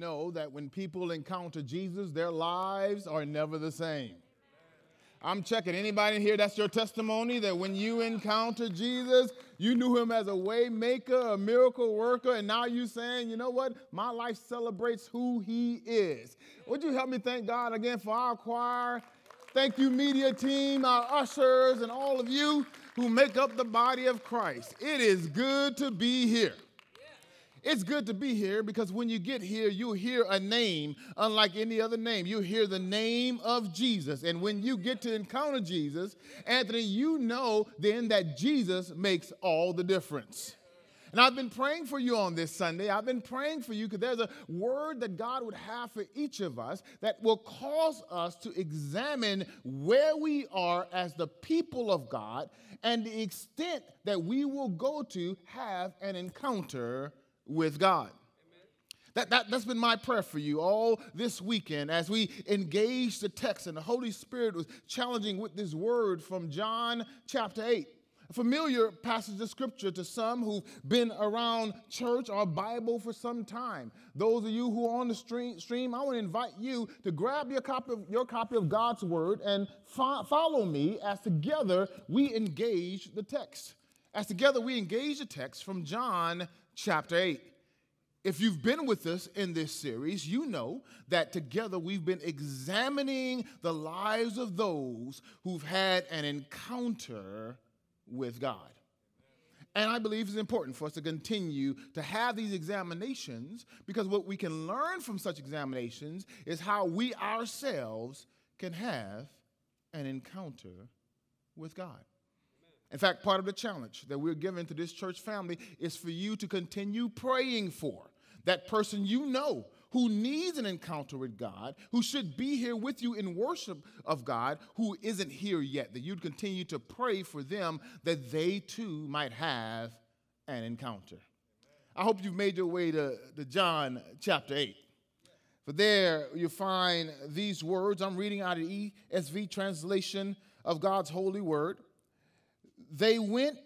know that when people encounter Jesus, their lives are never the same? I'm checking. Anybody in here, that's your testimony that when you encounter Jesus, you knew him as a way maker, a miracle worker, and now you're saying, you know what? My life celebrates who he is. Would you help me thank God again for our choir? Thank you, media team, our ushers, and all of you who make up the body of Christ. It is good to be here. It's good to be here because when you get here, you'll hear a name unlike any other name. You'll hear the name of Jesus. And when you get to encounter Jesus, Anthony, you know then that Jesus makes all the difference. And I've been praying for you on this Sunday. I've been praying for you because there's a word that God would have for each of us that will cause us to examine where we are as the people of God and the extent that we will go to have an encounter with God. That, that, that's been my prayer for you all this weekend as we engage the text, and the Holy Spirit was challenging with this word from John chapter 8. A familiar passage of scripture to some who've been around church or Bible for some time. Those of you who are on the stream, stream I want to invite you to grab your copy of, your copy of God's word and fo- follow me as together we engage the text. As together we engage the text from John chapter 8. If you've been with us in this series, you know that together we've been examining the lives of those who've had an encounter with God. And I believe it's important for us to continue to have these examinations because what we can learn from such examinations is how we ourselves can have an encounter with God. In fact, part of the challenge that we're given to this church family is for you to continue praying for that person you know who needs an encounter with God, who should be here with you in worship of God, who isn't here yet, that you'd continue to pray for them that they too might have an encounter. I hope you've made your way to, to John chapter 8. For there you find these words. I'm reading out of ESV translation of God's holy word they went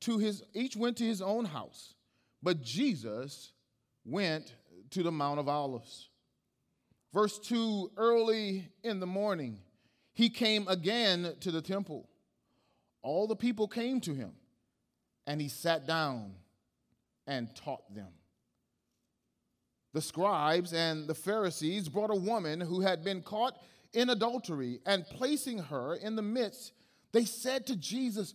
to his, each went to his own house, but Jesus went to the Mount of Olives. Verse 2 Early in the morning, he came again to the temple. All the people came to him, and he sat down and taught them. The scribes and the Pharisees brought a woman who had been caught in adultery, and placing her in the midst, they said to Jesus,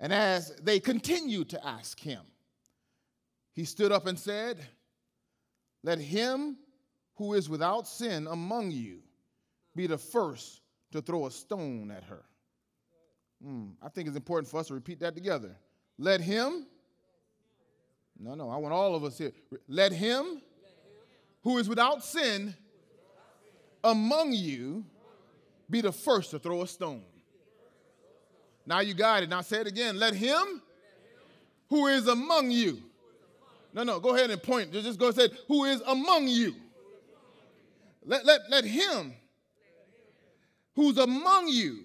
And as they continued to ask him, he stood up and said, Let him who is without sin among you be the first to throw a stone at her. Mm, I think it's important for us to repeat that together. Let him, no, no, I want all of us here. Let him who is without sin among you be the first to throw a stone. Now you got it. Now say it again. Let him who is among you. No, no, go ahead and point. Just go say, who is among you. Let, let, let him who's among you,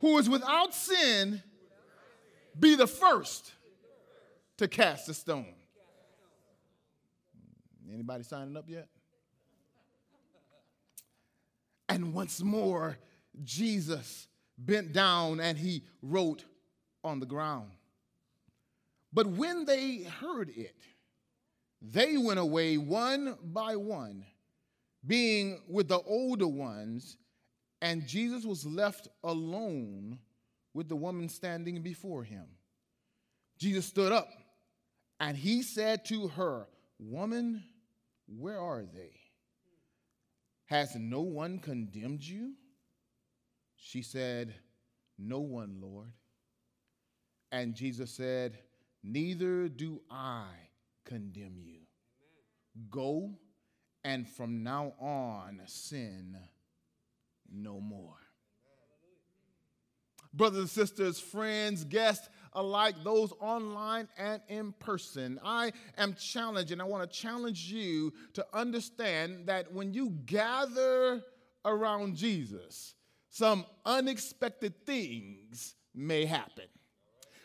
who is without sin, be the first to cast a stone. Anybody signing up yet? And once more, Jesus bent down and he wrote on the ground. But when they heard it, they went away one by one, being with the older ones, and Jesus was left alone with the woman standing before him. Jesus stood up and he said to her, Woman, where are they? Has no one condemned you? She said, No one, Lord. And Jesus said, Neither do I condemn you. Go and from now on sin no more. Brothers and sisters, friends, guests alike, those online and in person, I am challenged and I want to challenge you to understand that when you gather around Jesus, some unexpected things may happen.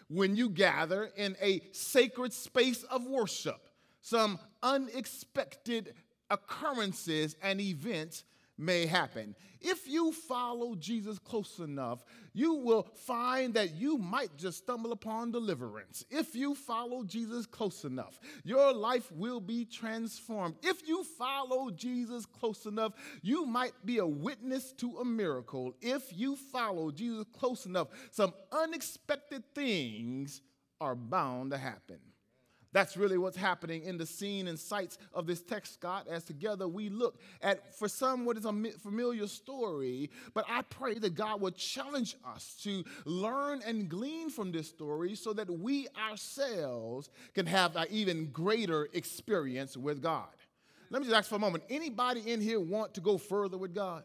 When you gather in a sacred space of worship, some unexpected occurrences and events may happen. If you follow Jesus close enough, you will find that you might just stumble upon deliverance. If you follow Jesus close enough, your life will be transformed. If you follow Jesus close enough, you might be a witness to a miracle. If you follow Jesus close enough, some unexpected things are bound to happen. That's really what's happening in the scene and sights of this text, Scott, as together we look at, for some, what is a familiar story. But I pray that God will challenge us to learn and glean from this story so that we ourselves can have an even greater experience with God. Let me just ask for a moment anybody in here want to go further with God?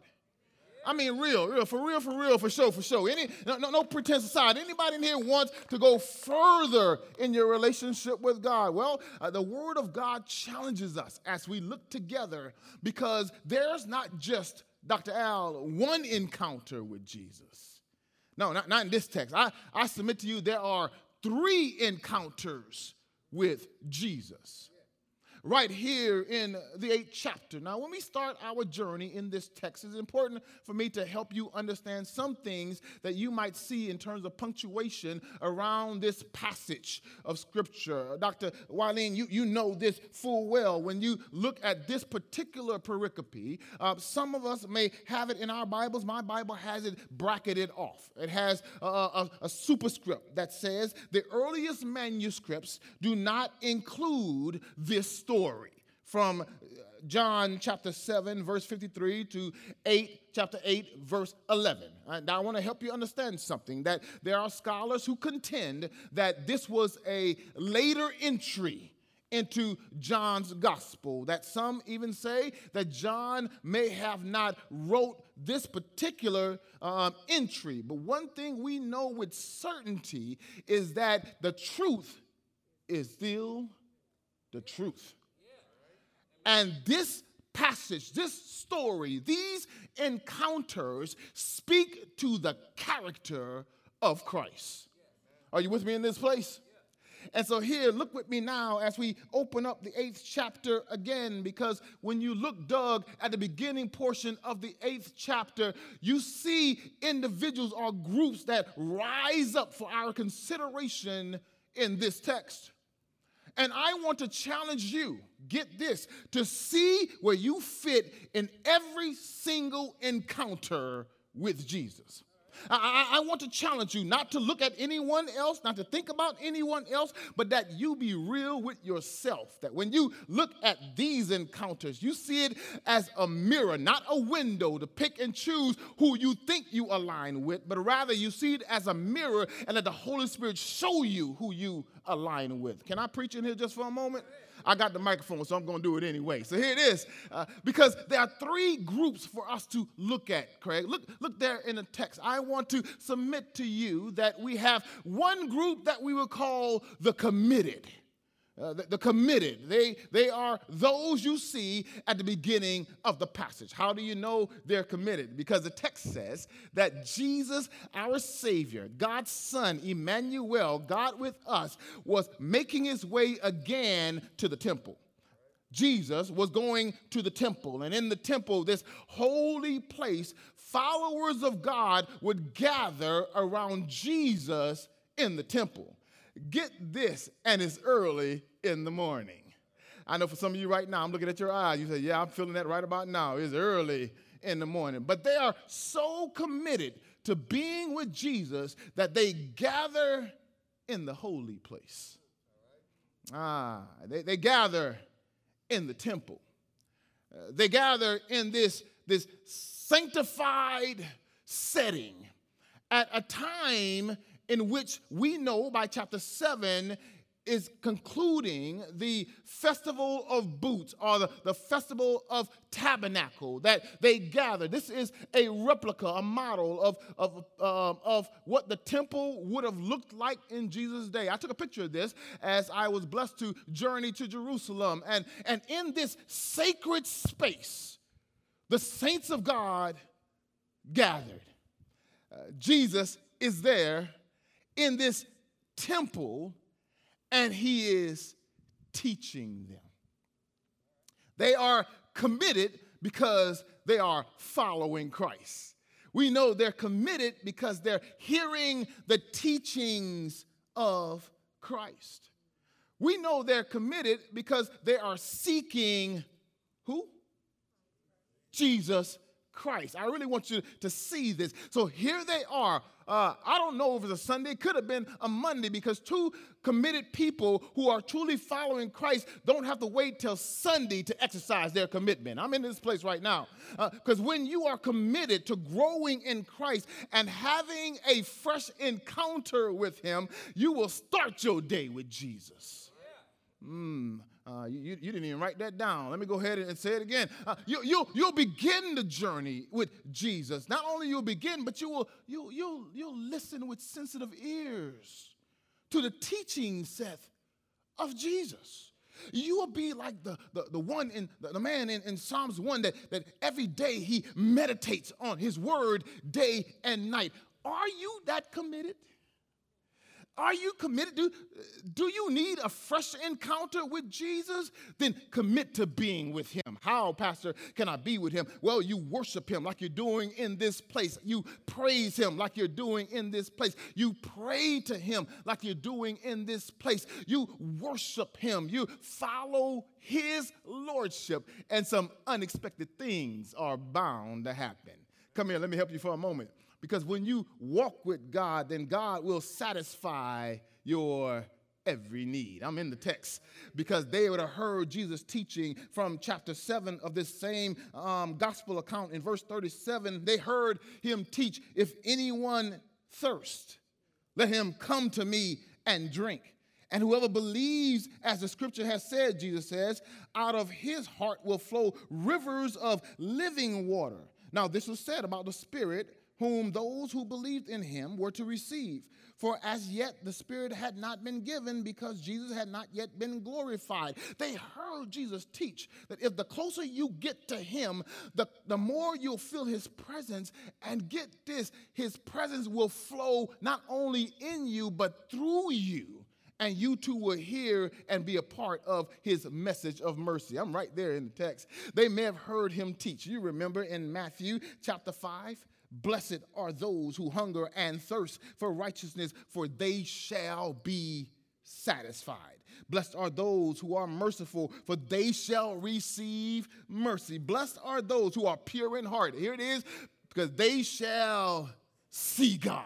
I mean, real, real, for real, for real, for sure, for sure. Any, no, no, no pretense aside. Anybody in here wants to go further in your relationship with God? Well, uh, the Word of God challenges us as we look together because there's not just, Dr. Al, one encounter with Jesus. No, not, not in this text. I, I submit to you there are three encounters with Jesus right here in the eighth chapter. Now, when we start our journey in this text, it's important for me to help you understand some things that you might see in terms of punctuation around this passage of Scripture. Dr. Wileen, you, you know this full well. When you look at this particular pericope, uh, some of us may have it in our Bibles. My Bible has it bracketed off. It has a, a, a superscript that says the earliest manuscripts do not include this story story from uh, John chapter 7, verse 53 to 8, chapter 8, verse 11. Now, I want to help you understand something that there are scholars who contend that this was a later entry into John's gospel. That some even say that John may have not wrote this particular um, entry. But one thing we know with certainty is that the truth is still the truth. And this passage, this story, these encounters speak to the character of Christ. Are you with me in this place? And so, here, look with me now as we open up the eighth chapter again, because when you look, Doug, at the beginning portion of the eighth chapter, you see individuals or groups that rise up for our consideration in this text. And I want to challenge you, get this, to see where you fit in every single encounter with Jesus. I, I, want to challenge you not to look at anyone else, not to think about anyone else, but that you be real with yourself. That when you look at these encounters, you see it as a mirror, not a window to pick and choose who you think you align with, but rather you see it as a mirror and let the Holy Spirit show you who you align with. Can I preach in here just for a moment? I got the microphone, so I'm going to do it anyway. So here it is. Uh, because there are three groups for us to look at, Craig. Look, look there in the text. I want to submit to you that we have one group that we will call the committed. Uh, the, the, committed. They, they are those you see at the beginning of the passage. How do you know they're committed? Because the text says that Jesus, our Savior, God's Son, Emmanuel, God with us, was making his way again to the temple. Jesus was going to the temple, and in the temple, this holy place, followers of God would gather around Jesus in the temple. Get this, and it's early in the morning. I know for some of you right now, I'm looking at your eyes. You say, Yeah, I'm feeling that right about now. It's early in the morning. But they are so committed to being with Jesus that they gather in the holy place. Ah, they, they gather in the temple. Uh, they gather in this, this sanctified setting at a time in which we know by chapter 7 is concluding the festival of booths or the, the festival of tabernacle that they gather. This is a replica, a model of, of, um, of what the temple would have looked like in Jesus' day. I took a picture of this as I was blessed to journey to Jerusalem. And, and in this sacred space, the saints of God gathered. Uh, Jesus is there in this temple and he is teaching them. They are committed because they are following Christ. We know they're committed because they're hearing the teachings of Christ. We know they're committed because they are seeking who? Jesus Christ. I really want you to see this. So here they are. Uh, I don't know if it's a Sunday, it could have been a Monday because two committed people who are truly following Christ don't have to wait till Sunday to exercise their commitment. I'm in this place right now. Because uh, when you are committed to growing in Christ and having a fresh encounter with Him, you will start your day with Jesus. Mm. Uh, you, you, didn't even write that down. Let me go ahead and say it again. Uh, you, you, you'll begin the journey with Jesus. Not only you'll begin, but you will, you, you'll, you'll listen with sensitive ears to the teaching, Seth, of Jesus. You will be like the, the, the one in the, the man in, in Psalms 1 that, that every day he meditates on his word day and night. Are you that committed? Are you committed? Do, do you need a fresh encounter with Jesus? Then commit to being with him. How, Pastor, can I be with him? Well, you worship him like you're doing in this place. You praise him like you're doing in this place. You pray to him like you're doing in this place. You worship him. You follow his lordship, and some unexpected things are bound to happen. Come here, let me help you for a moment. Because when you walk with God, then God will satisfy your every need. I'm in the text because they would have heard Jesus teaching from chapter 7 of this same um, gospel account in verse 37. They heard him teach, If anyone thirst, let him come to me and drink. And whoever believes, as the scripture has said, Jesus says, out of his heart will flow rivers of living water. Now, this was said about the Spirit whom those who believed in him were to receive. For as yet the Spirit had not been given because Jesus had not yet been glorified. They heard Jesus teach that if the closer you get to him, the, the more you'll feel his presence. And get this, his presence will flow not only in you, but through you and you too will hear and be a part of his message of mercy. I'm right there in the text. They may have heard him teach. You remember in Matthew chapter 5, Blessed are those who hunger and thirst for righteousness, for they shall be satisfied. Blessed are those who are merciful, for they shall receive mercy. Blessed are those who are pure in heart. Here it is, because they shall see God.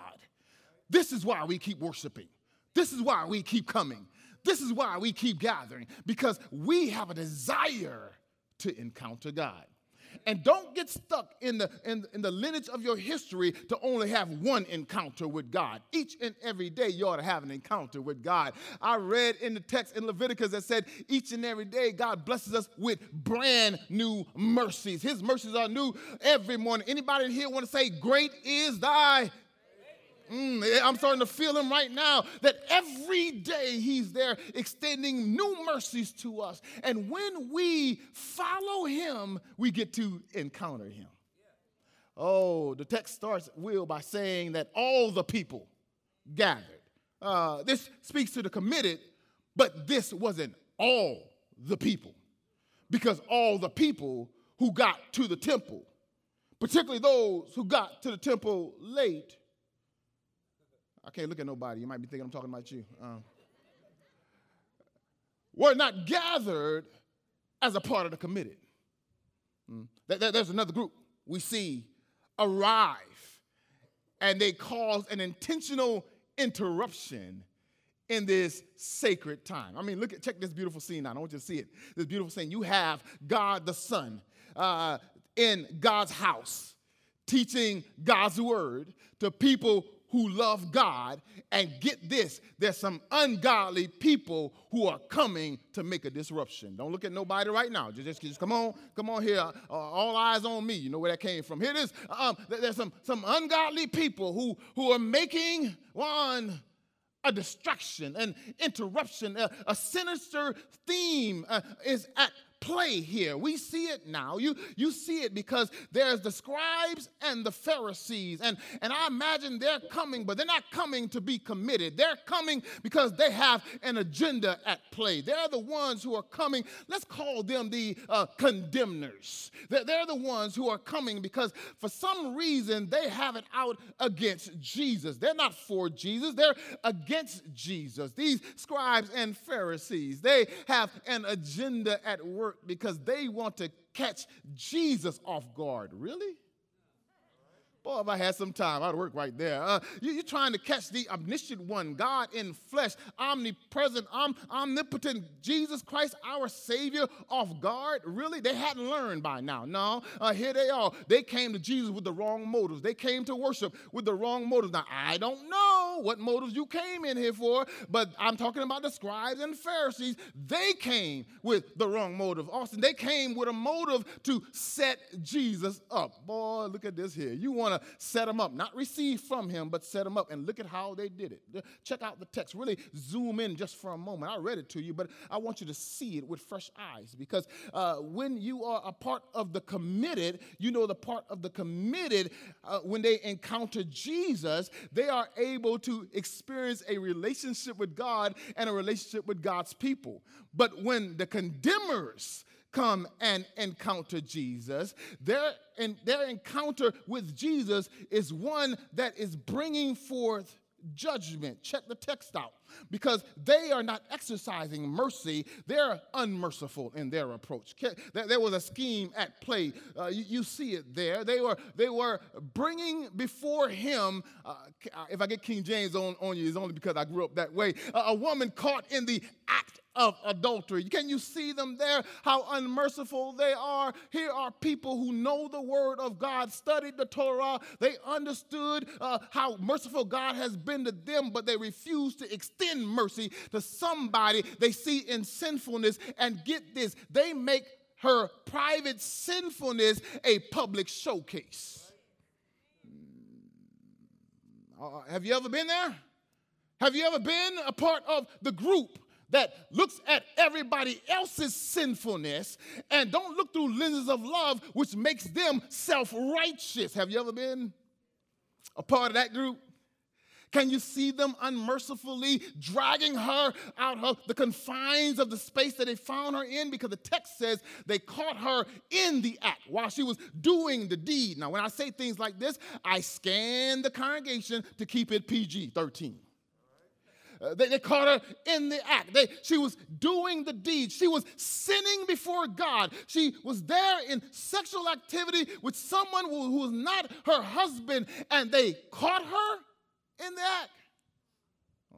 This is why we keep worshiping. This is why we keep coming. This is why we keep gathering, because we have a desire to encounter God. And don't get stuck in the, in, in the lineage of your history to only have one encounter with God. Each and every day, you ought to have an encounter with God. I read in the text in Leviticus that said, each and every day, God blesses us with brand new mercies. His mercies are new every morning. Anybody in here want to say, Great is thy Mm, I'm starting to feel him right now that every day he's there extending new mercies to us. And when we follow him, we get to encounter him. Oh, the text starts, Will, by saying that all the people gathered. Uh, this speaks to the committed, but this wasn't all the people because all the people who got to the temple, particularly those who got to the temple late, I can't look at nobody. You might be thinking I'm talking about you. We're not gathered as a part of the committed. Mm. There's another group we see arrive and they cause an intentional interruption in this sacred time. I mean, look at check this beautiful scene out. I want you to see it. This beautiful scene. You have God the Son uh, in God's house teaching God's word to people who love God. And get this there's some ungodly people who are coming to make a disruption. Don't look at nobody right now. Just, just, just come on, come on here. Uh, all eyes on me. You know where that came from. Here it is. Um, there's some, some ungodly people who, who are making one a distraction, an interruption, a, a sinister theme uh, is at play here. We see it now. You, you see it because there's the scribes and the Pharisees. And, and I imagine they're coming, but they're not coming to be committed. They're coming because they have an agenda at play. They're the ones who are coming. Let's call them the uh, condemners. They're, they're the ones who are coming because for some reason they have it out against Jesus. They're not for Jesus, they're against Jesus. These scribes and Pharisees, they have an agenda at work because they want to catch Jesus off guard. Really? Boy, if I had some time, I'd work right there. Uh, you, are trying to catch the omniscient one, God in flesh, omnipresent, om, omnipotent, Jesus Christ, our Savior, off guard. Really? They hadn't learned by now. No, uh, here they are. They came to Jesus with the wrong motives. They came to worship with the wrong motives. Now, I don't know what motives you came in here for, but I'm talking about the scribes and Pharisees. They came with the wrong motive. Austin, they came with a motive to set Jesus up. Boy, look at this here. You want want set them up, not receive from him, but set them up. And look at how they did it. Check out the text. Really zoom in just for a moment. I read it to you, but I want you to see it with fresh eyes because uh, when you are a part of the committed, you know the part of the committed, uh, when they encounter Jesus, they are able to experience a relationship with God and a relationship with God's people. But when the condemners, come and encounter Jesus. Their, and their encounter with Jesus is one that is bringing forth judgment. Check the text out. Because they are not exercising mercy, they're unmerciful in their approach. There was a scheme at play. Uh, you, you, see it there. They were, they were bringing before him, uh, if I get King James on, on you, it's only because I grew up that way, a woman caught in the act of adultery. Can you see them there? How unmerciful they are. Here are people who know the word of God, studied the Torah, they understood uh, how merciful God has been to them, but they refuse to extend mercy to somebody they see in sinfulness. And get this, they make her private sinfulness a public showcase. Uh, have you ever been there? Have you ever been a part of the group that looks at everybody else's sinfulness and don't look through lenses of love, which makes them self righteous. Have you ever been a part of that group? Can you see them unmercifully dragging her out of the confines of the space that they found her in? Because the text says they caught her in the act while she was doing the deed. Now, when I say things like this, I scan the congregation to keep it PG 13. Uh, they, they, caught her in the act. They, she was doing the deed. She was sinning before God. She was there in sexual activity with someone who, who was not her husband, and they caught her in the act.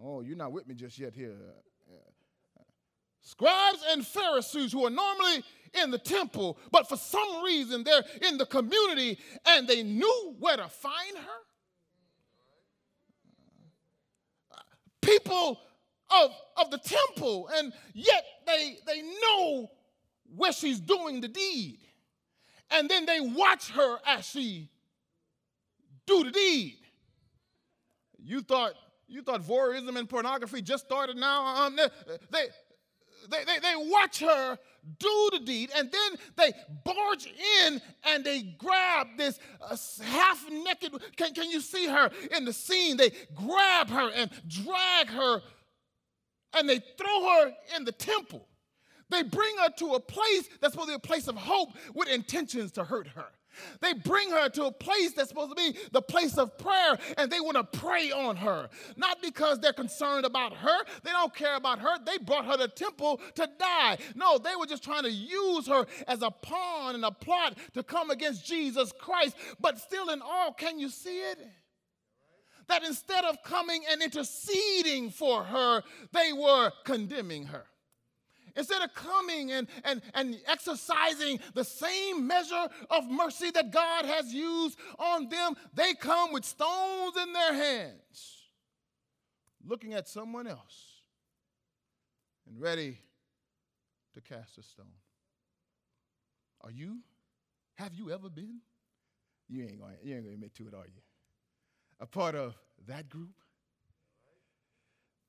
Oh, you're not with me just yet here. Scribes and Pharisees who are normally in the temple, but for some reason they're in the community and they knew where to find her. People of, of the temple, and yet they, they know where she's doing the deed. And then they watch her as she do the deed. You thought you thought voyeurism and pornography just started now? Um, they, they, they, they watch her do the deed, and then they barge in and they grab this uh, half naked. Can, can you see her in the scene? They grab her and drag her and they throw her in the temple. They bring her to a place that's supposed to be a place of hope with intentions to hurt her. They bring her to a place that's supposed to be the place of prayer and they want to pray on her. Not because they're concerned about her, they don't care about her. They brought her to temple to die. No, they were just trying to use her as a pawn and a plot to come against Jesus Christ. But still, in all, can you see it? That instead of coming and interceding for her, they were condemning her. Instead of coming and, and, and exercising the same measure of mercy that God has used on them, they come with stones in their hands, looking at someone else and ready to cast a stone. Are you? Have you ever been? You ain't going you ain't gonna admit to it, are you? A part of that group?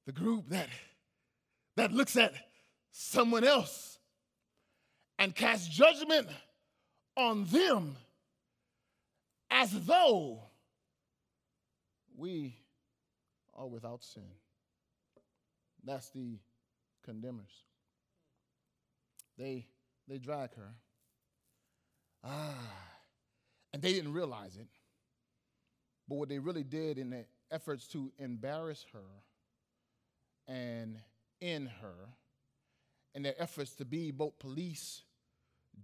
The group that that looks at someone else and cast judgment on them as though we are without sin. That's the condemners. They, they drag her. Ah, and they didn't realize it. But what they really did in their efforts to embarrass her and in her, in their efforts to be both police,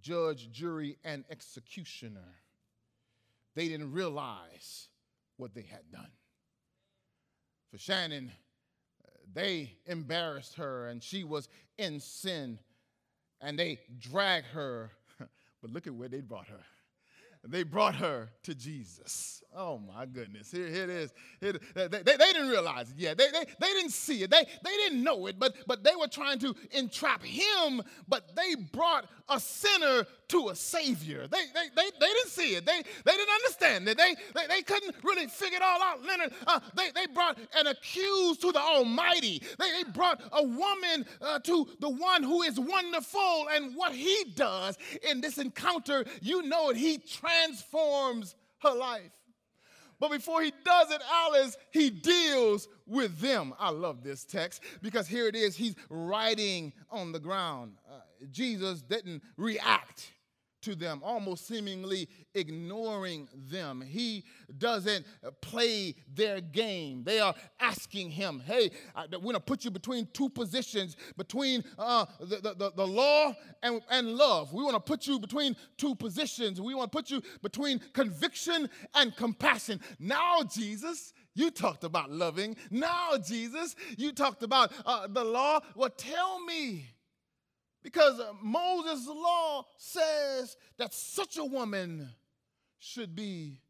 judge, jury, and executioner, they didn't realize what they had done. For Shannon, uh, they embarrassed her and she was in sin and they dragged her. but look at where they brought her they brought her to Jesus. Oh my goodness. Here, here it is. Here, they, they, they, didn't realize it yet. They, they, they didn't see it. They, they didn't know it, but, but they were trying to entrap him, but they brought a sinner to a savior. They, they, they, they didn't see it. They, they didn't understand it. They, they, they couldn't really figure it all out. Leonard, uh, they, they brought an accused to the Almighty. They, they brought a woman uh, to the one who is wonderful. And what he does in this encounter, you know it, he transforms her life. But before he does it, Alice, he deals with them. I love this text because here it is. He's writing on the ground. Uh, Jesus didn't react to them, almost seemingly ignoring them. He doesn't play their game. They are asking him, hey, we're going to put you between two positions, between uh, the, the, the law and, and love. We want to put you between two positions. We want to put you between conviction and compassion. Now, Jesus, you talked about loving. Now, Jesus, you talked about uh, the law. Well, tell me because Moses' law says that such a woman should be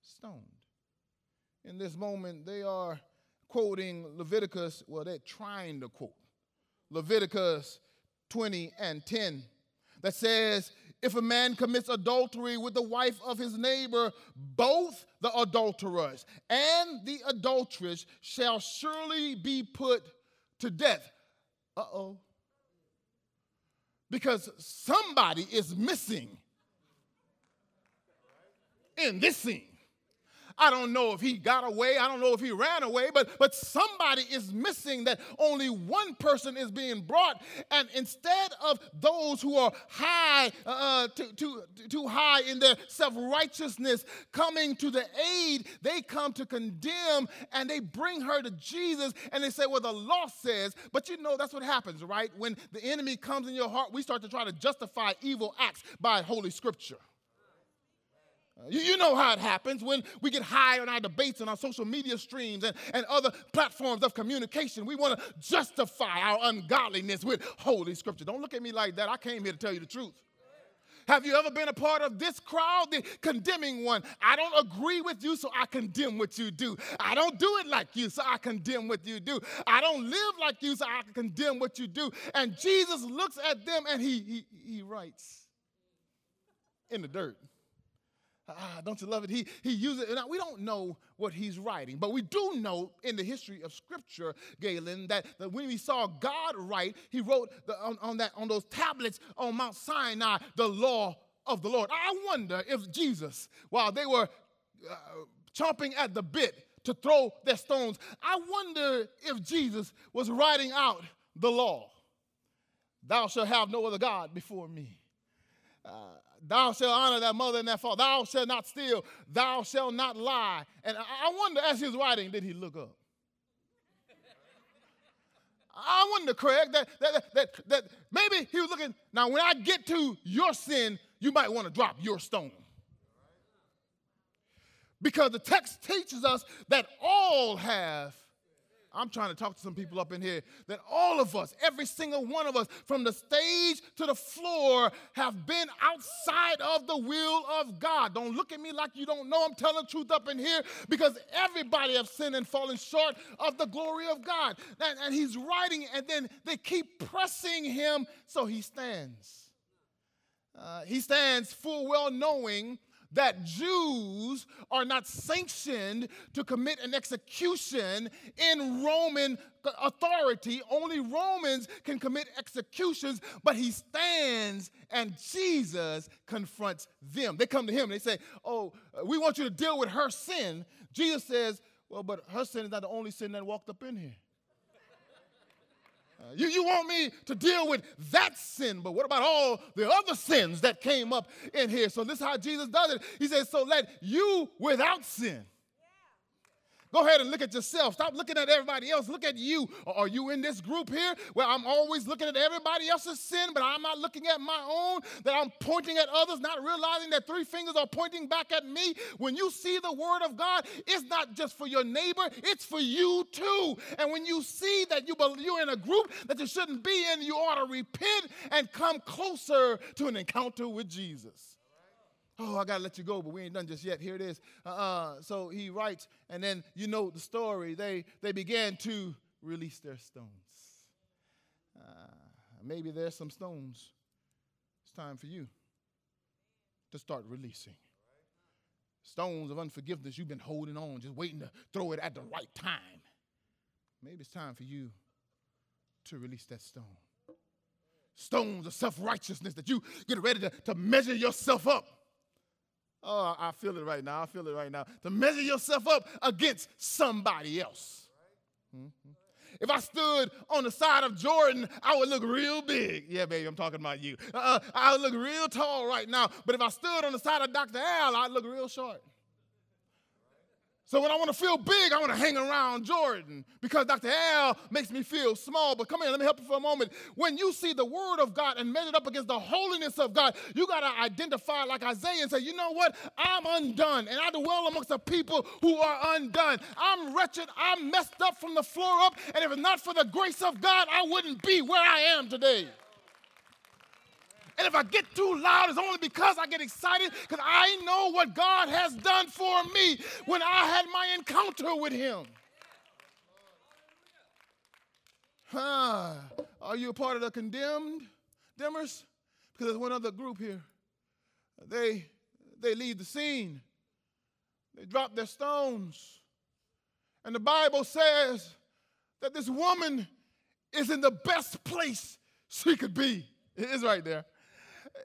stoned. In this moment, they are quoting Leviticus, well, they're trying to quote Leviticus 20 and 10 that says, if a man commits adultery with the wife of his neighbor, both the adulterers and the adulteress shall surely be put to death. Uh oh because somebody is missing in this scene. I don't know if he got away. I don't know if he ran away, but, but somebody is missing that only one person is being brought. And instead of those who are high, uh, too, too, too high in their self righteousness coming to the aid, they come to condemn and they bring her to Jesus and they say, Well, the law says, but you know, that's what happens, right? When the enemy comes in your heart, we start to try to justify evil acts by Holy Scripture. You, you know how it happens when we get high on our debates and our social media streams and, and other platforms of communication. We want to justify our ungodliness with Holy Scripture. Don't look at me like that. I came here to tell you the truth. Have you ever been a part of this crowd, the condemning one? I don't agree with you, so I condemn what you do. I don't do it like you, so I condemn what you do. I don't live like you, so I condemn what you do. And Jesus looks at them and he, he, he writes in the dirt. Ah, don't you love it? He, he uses it. Now, we don't know what he's writing, but we do know in the history of Scripture, Galen, that, that when we saw God write, he wrote the, on, on, that, on those tablets on Mount Sinai the law of the Lord. I wonder if Jesus, while they were uh, chomping at the bit to throw their stones, I wonder if Jesus was writing out the law. Thou shalt have no other God before me. Uh, Thou shalt honor thy mother and thy father. Thou shalt not steal. Thou shalt not lie. And I wonder, as he was writing, did he look up? I wonder, Craig, that, that, that, that maybe he was looking. Now, when I get to your sin, you might want to drop your stone. Because the text teaches us that all have I'm trying to talk to some people up in here that all of us, every single one of us, from the stage to the floor, have been outside of the will of God. Don't look at me like you don't know I'm telling the truth up in here because everybody have sinned and fallen short of the glory of God. And, and he's writing, and then they keep pressing him, so he stands. Uh, he stands full well knowing that Jews are not sanctioned to commit an execution in Roman authority. Only Romans can commit executions, but he stands and Jesus confronts them. They come to him and they say, Oh, we want you to deal with her sin. Jesus says, Well, but her sin is not the only sin that walked up in here. You, you want me to deal with that sin, but what about all the other sins that came up in here? So, this is how Jesus does it. He says, So let you without sin Go ahead and look at yourself. Stop looking at everybody else. Look at you. Are you in this group here where I'm always looking at everybody else's sin, but I'm not looking at my own? That I'm pointing at others, not realizing that three fingers are pointing back at me? When you see the word of God, it's not just for your neighbor, it's for you too. And when you see that you, you're in a group that you shouldn't be in, you ought to repent and come closer to an encounter with Jesus. Oh, I got to let you go, but we ain't done just yet. Here it is. Uh-uh. So he writes, and then you know the story. They, they began to release their stones. Uh, maybe there's some stones. It's time for you to start releasing. Stones of unforgiveness you've been holding on, just waiting to throw it at the right time. Maybe it's time for you to release that stone. Stones of self righteousness that you get ready to, to measure yourself up Oh, I feel it right now. I feel it right now. To measure yourself up against somebody else. Mm-hmm. If I stood on the side of Jordan, I would look real big. Yeah, baby, I'm talking about you. Uh, I would look real tall right now. But if I stood on the side of Dr. Al, I'd look real short. So when I want to feel big, I want to hang around Jordan because Dr. Al makes me feel small. But come here, let me help you for a moment. When you see the word of God and measure it up against the holiness of God, you got to identify like Isaiah and say, you know what? I'm undone. And I dwell amongst the people who are undone. I'm wretched. I'm messed up from the floor up. And if it's not for the grace of God, I wouldn't be where I am today. And if I get too loud, it's only because I get excited because I know what God has done for me when I had my encounter with Him. Huh. Are you a part of the condemned dimmers? Because there's one other group here. They, they leave the scene. They drop their stones. And the Bible says that this woman is in the best place she could be. It is right there.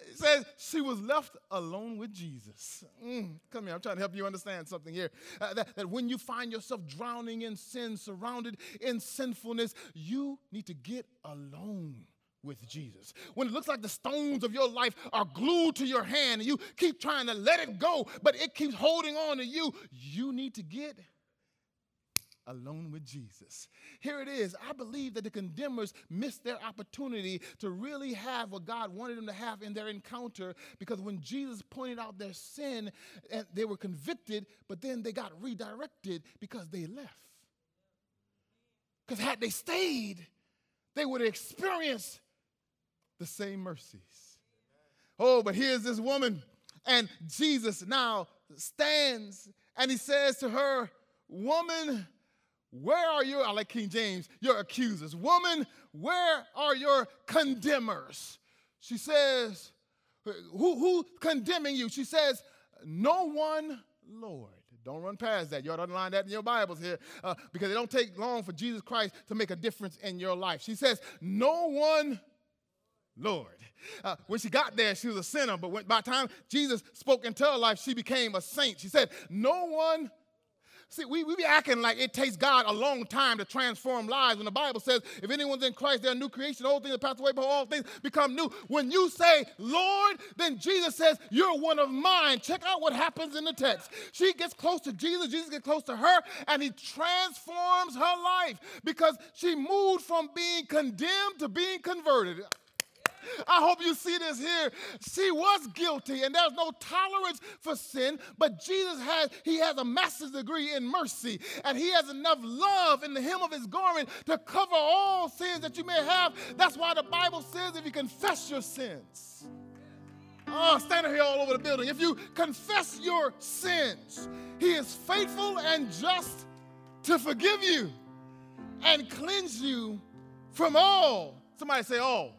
It says she was left alone with Jesus. Mm, come here, I'm trying to help you understand something here. Uh, that, that when you find yourself drowning in sin, surrounded in sinfulness, you need to get alone with Jesus. When it looks like the stones of your life are glued to your hand and you keep trying to let it go, but it keeps holding on to you, you need to get alone with Jesus. Here it is. I believe that the condemners missed their opportunity to really have what God wanted them to have in their encounter because when Jesus pointed out their sin, and they were convicted, but then they got redirected because they left. Because had they stayed, they would have experienced the same mercies. Oh, but here's this woman, and Jesus now stands and he says to her, Woman, where are your, I like King James, your accusers? Woman, where are your condemners? She says, who, who condemning you? She says, no one, Lord. Don't run past that. You ought to underline that in your Bibles here uh, because it don't take long for Jesus Christ to make a difference in your life. She says, no one, Lord. Uh, when she got there, she was a sinner, but when, by the time Jesus spoke into her life, she became a saint. She said, no one, See, we, we be acting like it takes God a long time to transform lives when the Bible says, if anyone's in Christ, they're a new creation. Old things have passed away, but all things become new. When you say, Lord, then Jesus says, You're one of mine. Check out what happens in the text. She gets close to Jesus, Jesus gets close to her, and he transforms her life because she moved from being condemned to being converted. I hope you see this here. She was guilty, and there's no tolerance for sin, but Jesus has, he has a master's degree in mercy, and he has enough love in the hem of his garment to cover all sins that you may have. That's why the Bible says if you confess your sins, Oh, standing here all over the building. If you confess your sins, He is faithful and just to forgive you and cleanse you from all. Somebody say all.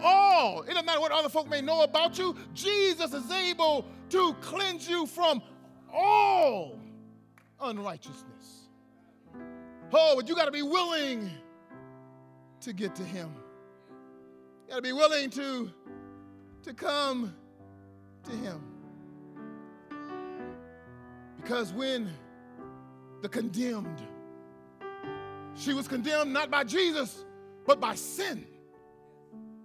All. It doesn't matter what other folk may know about you. Jesus is able to cleanse you from all unrighteousness. Oh, but you got to be willing to get to Him. You got to be willing to to come to Him. Because when the condemned, she was condemned not by Jesus, but by sin.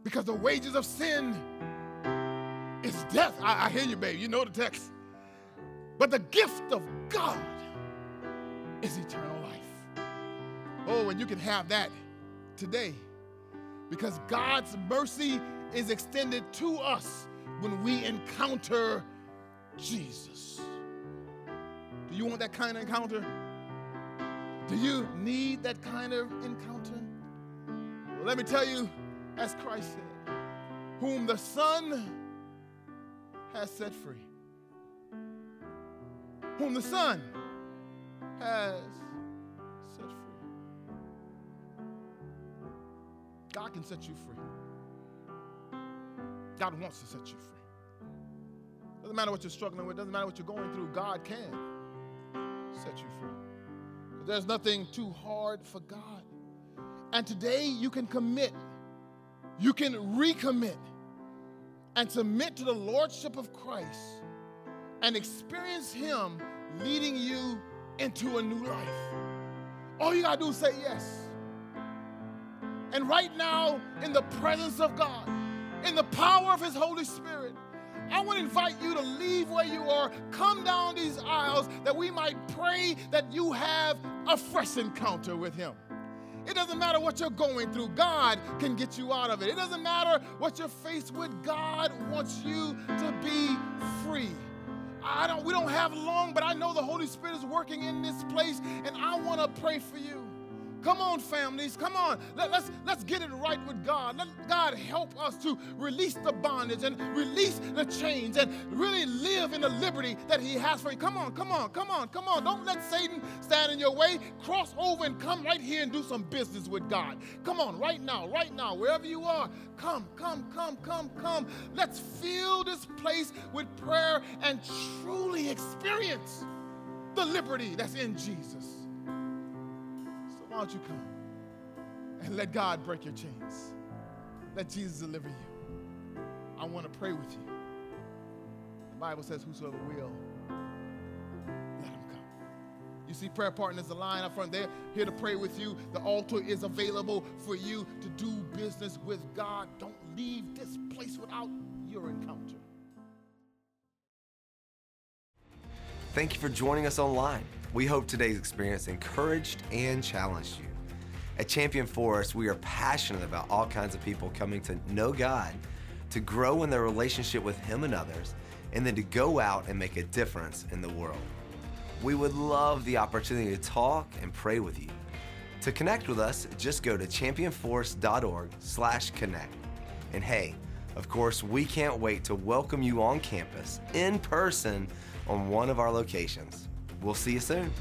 Because the wages of sin is death. I, I hear you, babe. You know the text. But the gift of God is eternal life. Oh, and you can have that today because God's mercy is extended to us when we encounter Jesus. Do you want that kind of encounter? Do you need that kind of encounter? Well, let me tell you, as Christ said, whom the Son has set free. Whom the Son has set free. God can set you free. God wants to set you free. Doesn't matter what you're struggling with, doesn't matter what you're going through, God can set you free. There's nothing too hard for God. And today you can commit, you can recommit, and submit to the Lordship of Christ and experience Him leading you into a new life. All you gotta do is say yes. And right now, in the presence of God, in the power of His Holy Spirit. I want to invite you to leave where you are, come down these aisles that we might pray that you have a fresh encounter with Him. It doesn't matter what you're going through, God can get you out of it. It doesn't matter what you're faced with, God wants you to be free. I don't, we don't have long, but I know the Holy Spirit is working in this place, and I want to pray for you. Come on, families. Come on. Let, us let's get it right with God. Let God help us to release the bondage and release the chains and really live in the liberty that He has for you. Come on, come on, come on, come on. Don't let Satan stand in your way. Cross over and come right here and do some business with God. Come on, right now, right now, wherever you are. Come, come, come, come, come. Let's fill this place with prayer and truly experience the liberty that's in Jesus. Why don't you come and let God break your chains? Let Jesus deliver you. I want to pray with you. The Bible says, Whosoever will, let him come. You see, prayer partners, the line up front, they're here to pray with you. The altar is available for you to do business with God. Don't leave this place without your encounter. Thank you for joining us online. We hope today's experience encouraged and challenged you. At Champion Forest, we are passionate about all kinds of people coming to know God, to grow in their relationship with Him and others, and then to go out and make a difference in the world. We would love the opportunity to talk and pray with you. To connect with us, just go to championforest.org/connect. And hey, of course, we can't wait to welcome you on campus in person on one of our locations. We'll see you soon.